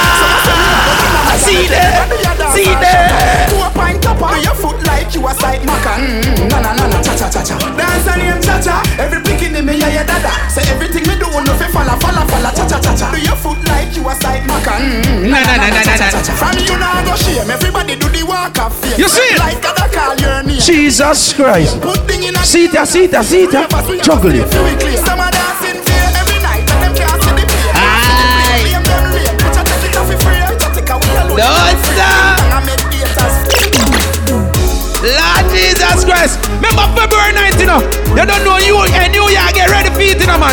See there. See there. A pint up on your foot like you a side maca. Mm, na na na na cha cha cha cha. Dance and him cha cha. Every picking in me yeah yeah dada. Say everything me do no fi falla falla falla cha cha cha cha. Do your foot like you a side maca. Mm, Na, na, na, na, na, na. From you now go shame. Everybody do the walk of fame. You see? Like a call your name. Jesus Christ. Put thing in a See there, see there, see there. Juggle it. Some are dancing fear every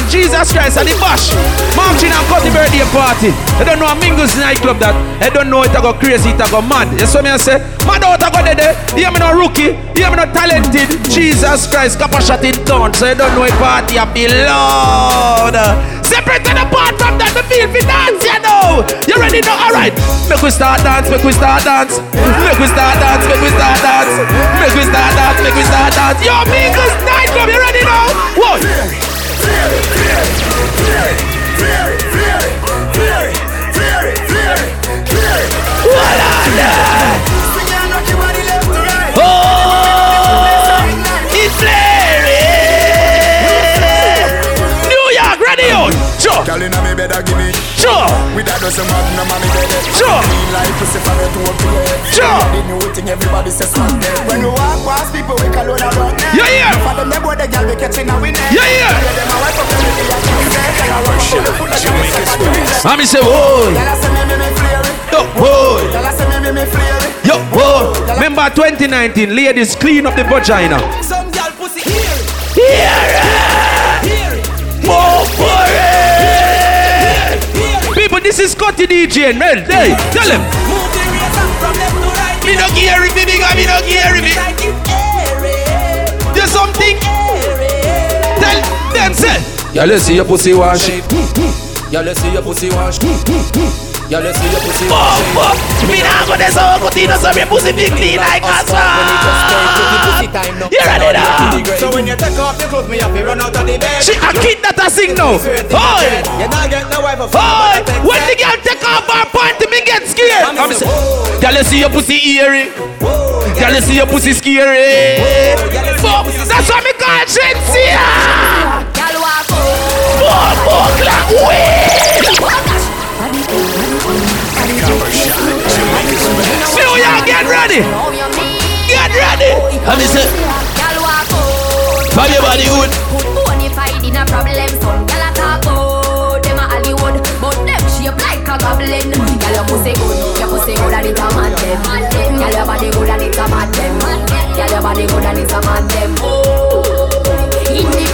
Jesus Christ and the bash. Marching and cut the birthday party. I don't know a Mingles nightclub that. I don't know it a go crazy, it a go mad. You see me I say? Mad out a go there. Eh? You me no rookie. You me no talented. Jesus Christ, couple shot in town. So I don't know a party a be loud. Separate and apart from that, the feel for dance, you know. You ready now? Alright. Make we start dance, make we start dance. Make we start dance, make we start dance. Make we start dance, make we start dance. Yo, Mingles nightclub, you ready now? What? What Girl inna me bed a give me Sure. With a dozen magnum on me bed Sure. Clean like pussy from your toe to your head Sure. The new thing everybody says smart there When we walk past people we call on about them Yeah, yeah. For them they boy the girl we catching a we net Yeah, yeah. Tell them a wipe up them with the action say Tell her what And me say, boy. Girl, I say me, me, me flare it. Yo, boy. Girl, I say me, me, me flare it. Yo, boy. Remember 2019, ladies clean up the vagina. Some girl pussy here. Here More for it. People, this is Scotty DJ. Man, hey, tell him. Move the razor from left to right. Me no care if me big or me no care if me. Like it airy. Do something. Tell them, say. Yeah, let's see your pussy wash. Hmm, hmm, hmm. Yeah, let's see your pussy wash. Yeah, let's see your pussy. Fuck, fuck. Me nah go there so good, you know, so me pussy be clean like a You ready now? So when you take off your clothes, me have to run out of the bed. She a kid that a sing now. Hoy, You not get no wife of hoy. When the girl take off her pant, me get scared. I'm say, girl, you see your pussy eerie. Girl, you see your pussy scary. Fuck, that's what me call Shenseea. Girl walk out. Fuck, fuck like weed. Get ready. Get ready. And say, Girl walk your body good. Bonafide in a problem, son. Girl a a Hollywood, but them shape like a goblin. Girl your pussy good, your pussy good and it a mad them. Girl your body good and it a mad them. Girl your body good and it a mad them. Oh,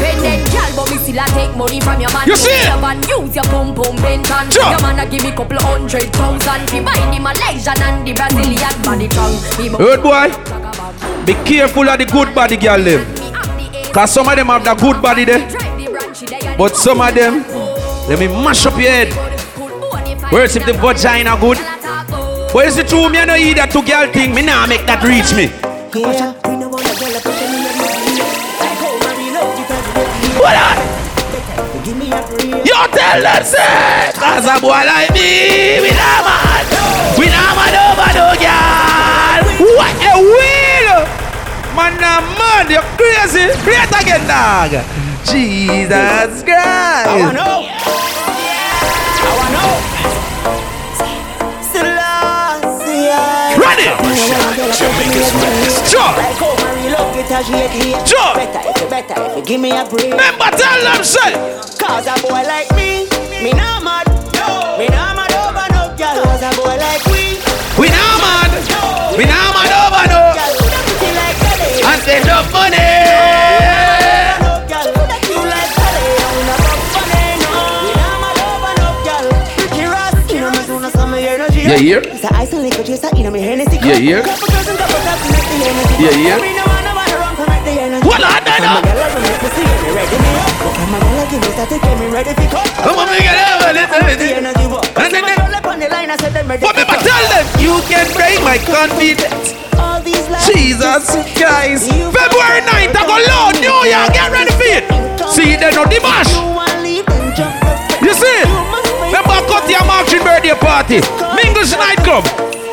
independent girl, but me still a take money from your man. You see it? Your man use your pum pum benton. Sure. Your man a give me couple hundred thousand. Fi buy the Malaysian and the Brazilian body tongue. Good boy. Be careful of the good body girl them. Cause some of them have the good body there. Drive the branchy there. But some of them, let me mash up your head. Worse if the vagina good. But is it true me I no eat that two girl thing? Me nah make that reach me. Yeah, What on? Give me a break. You tell them say Cause a boy like me We not mad We not mad over no girl What a wheel Man not mad You crazy Great again dog Jesus Christ I wanna know. I wanna know. Selassie. Ready Copper shot. Jamaica's. Sure Like how Marie love cause you hate Sure Better if you better if you give me a break. Remember tell them say Cause a boy like me, me not mad. No. Me not mad over no girl. Cause a boy like we, We not mad No. We not mad over no girl coulda pretty like Kelly. And spend up money No girl coulda cute like Kelly. And we not fuck funny, no. We not mad over no girl. Pretty Ross, you know me soon as some energy. Yeah, here? It's a ice and liquor chaser, you know me Hennessy. Yeah, here? Girl, I me up. Come on, girl, give me me ready for. And then- Come roll up on the line, I said them ready But me tell them You can break my confidence. Jesus Christ. February 9th, I go low. New Year, get ready for it. See, they know the bash. You see? Remember, cut your marching birthday party. Mingles nightclub.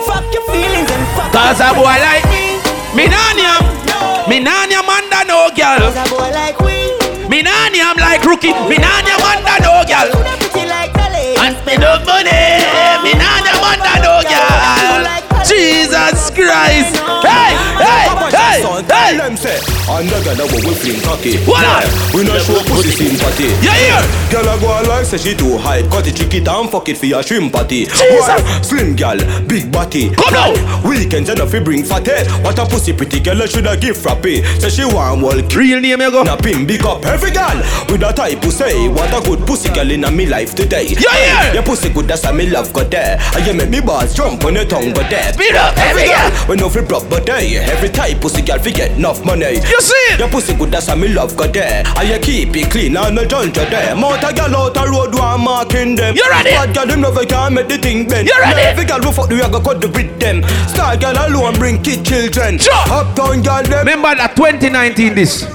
Fuck your feelings and fuck Cause a boy like me, me nanyam. Me nanyam under no girl. Cause a boy like we, Me nanyam like rookie. Me nanyam under no girl. coulda pretty like Kelly. And spend up money. Me nanyam under no girl. Jesus Christ. Hey, hey, hey, hey. them say Under girl what we fling cocky What up? We not show pussy sympathy You hear? Girl a go like say she too hype Cut it, trick it and fuck it for your shrimp party. Jesus. Slim girl, big body Come now. Weekends and if you bring fatty What a pussy pretty girl shoulda give frappy Say she want walk Real name you go. Na pin big up every girl With a type who say What a good pussy girl in a me life today Yeah, yeah. Your pussy good that's a me love go there And you make me balls jump on your tongue go there Speed up, every girl. When no fi prop but day Every type pussy girl fi get enough money You see it? Your pussy good that's a me love go there And you keep it clean and no judge you there a girl out a road one marking them You ready? Bad girl them never can make the thing bend You ready? Every girl we fuck we a go cut the with them Star girl alone bring kid children Sure. Uptown girl them Remember that 2019 this.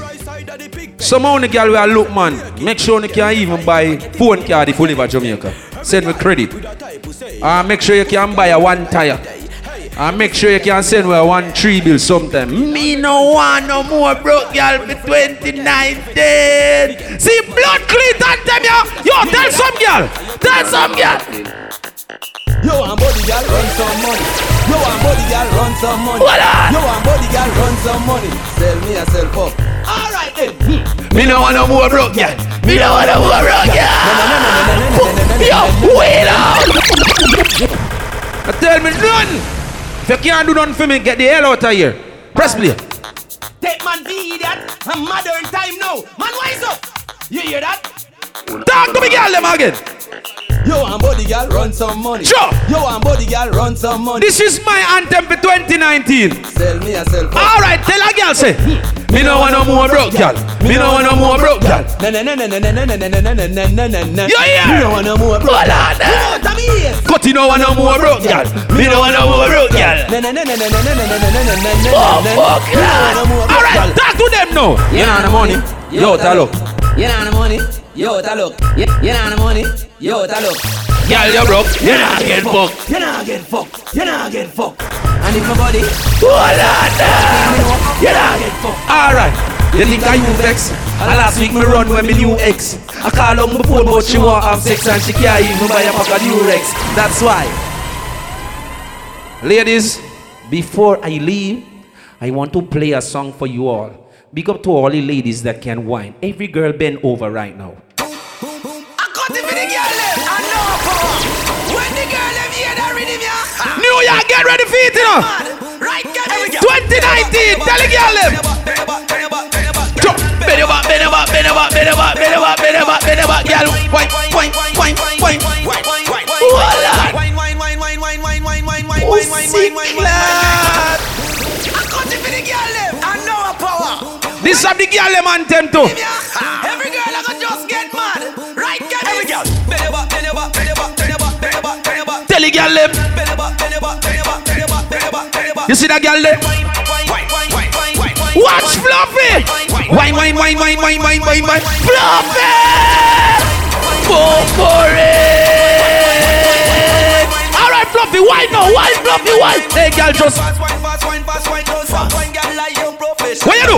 Some the girl will look man. Make sure you can even buy phone card if you live at Jamaica. Send me credit. And make sure you can buy a one tire. And make sure you can send a one three bill sometime. Me no want no more broke girl for 2019. See blood clean and them yo. Yo, tell some girl. Tell some girl. Yo, and body girl run some money. Yo, and body girl run some money. What on? Yo, and body girl run some money. Sell me a sell up. Alright then. Me no want no more broke girl. Me no want no more broke girl. Yo, wait up! Tell me none! If you can't do nothing for me, get the hell out of here. Press play. Take man be idiot. A modern time now. Man, wise up. You hear that? Talk to me, girl, them again. Yo, and body girl, run some money. Sure. Yo, and body girl, run some money. This is my anthem for 2019. Sell me a sell. All right, tell a girl say, me no want no more broke girl. Me no want no more broke girl. Na na na na na na na na na na na na na na na. You hear? Me no want no more broke. Hold on, You know what I mean? Cut you no want no more broke girl. Me no want no more broke girl. Na na na na na na na na na na na na na. Oh fuck Me no want no more All broke right, girl. talk to them now. You know the money. Yo, tell look. You know the money. Yo, ta look. You you know the money. Yo, ta look. Girl, you broke. You not get fucked. You not get fucked. You not get fucked. And if my body. Hold on, You not get fucked. All right. You think I you vex? And last week me run when me new ex. I call on my phone but she want have sex and she can't even buy a pack of Durex. That's why. Ladies, before I leave, I want to play a song for you all. Big up to all the ladies that can whine. Every girl bend over right now. New York, get ready for it, you know. 2019, tell the girl them. Jump, bend your back, bend your back, bend your back, bend your back, bend your back, bend your back, bend your back, girl. Wine, wine, wine, wine. wine. Voila. Pussy clap. This is the girl them anthem too. Every girl I can just get mad. Right, get Every girl. Bend your back, bend your back, bend your back, bend your back, bend your back, bend your This is the girl them anthem too. Every girl I got just get mad. Right, girl. Every girl. Tell the girl them. You see that girl them? Watch Fluffy. Wine, wine, wine, wine, wine, wine, wine, wine. Fluffy. Go for it. All right, Fluffy. Why no? Why Fluffy? Why? Hey, girl, just. Fast, wine, fast, wine, fast, wine, fast, fast, wine, girl. What you do?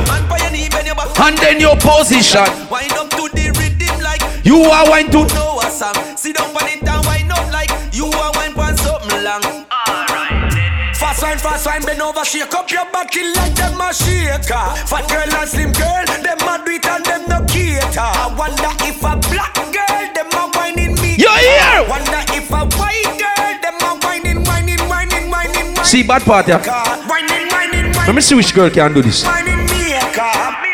And then your position. Wind up to the rhythm like You are wine to. know a song. Sit down on it and wind up like you are wine for something long. Fast wine, fast wine, bend over, shake up your body like them a shaker. Fat girl and slim girl, them a do it and them no cater. I wonder if a black girl, them a whining me. You here? hear? Wonder if a white girl, them a whining, whining, whining, whining, whining. See bad part yeah. Whining, whining, Let me see which girl can do this. whining.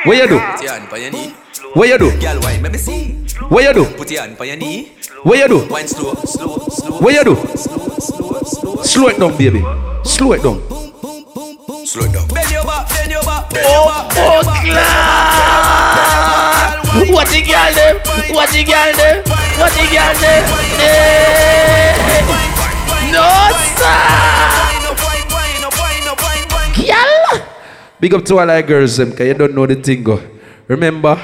What you do? Put your hand on your knee. What you do? Girl, wine, let me see. What you do? Put your hand on your knee. What you do? Wine slow, slow, slow. What you do? Slow, slow, slow. Slow it down, baby. Slow it down. Slow it down. Bend your back, bend your back, bend Oh, your back, bend your back. What the girl them? What the girl them? What the girl them? Eh. No sir. Girl. Big up to all our girls them, cause you don't know the thing. Remember,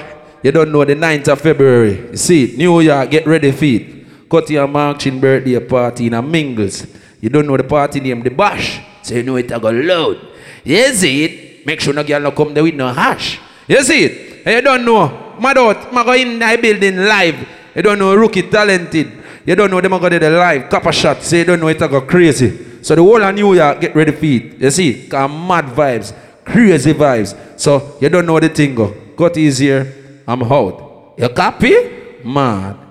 you don't know the 9th of February. You see, New York, get ready for it. Cut your marching birthday party in a mingles. You don't know the party name, the bash. So you know it a go loud. You see it? Make sure no girl no come there with no hash. You see it? And you don't know. Mad out, ma go in the building live. You don't know rookie talented. You don't know them go there the live. Copper shot. So you don't know it a go crazy. So the whole of New York get ready for it. You see? Cause mad vibes. Crazy vibes. So you don't know the thing go. Got easier. I'm out. You copy? Mad.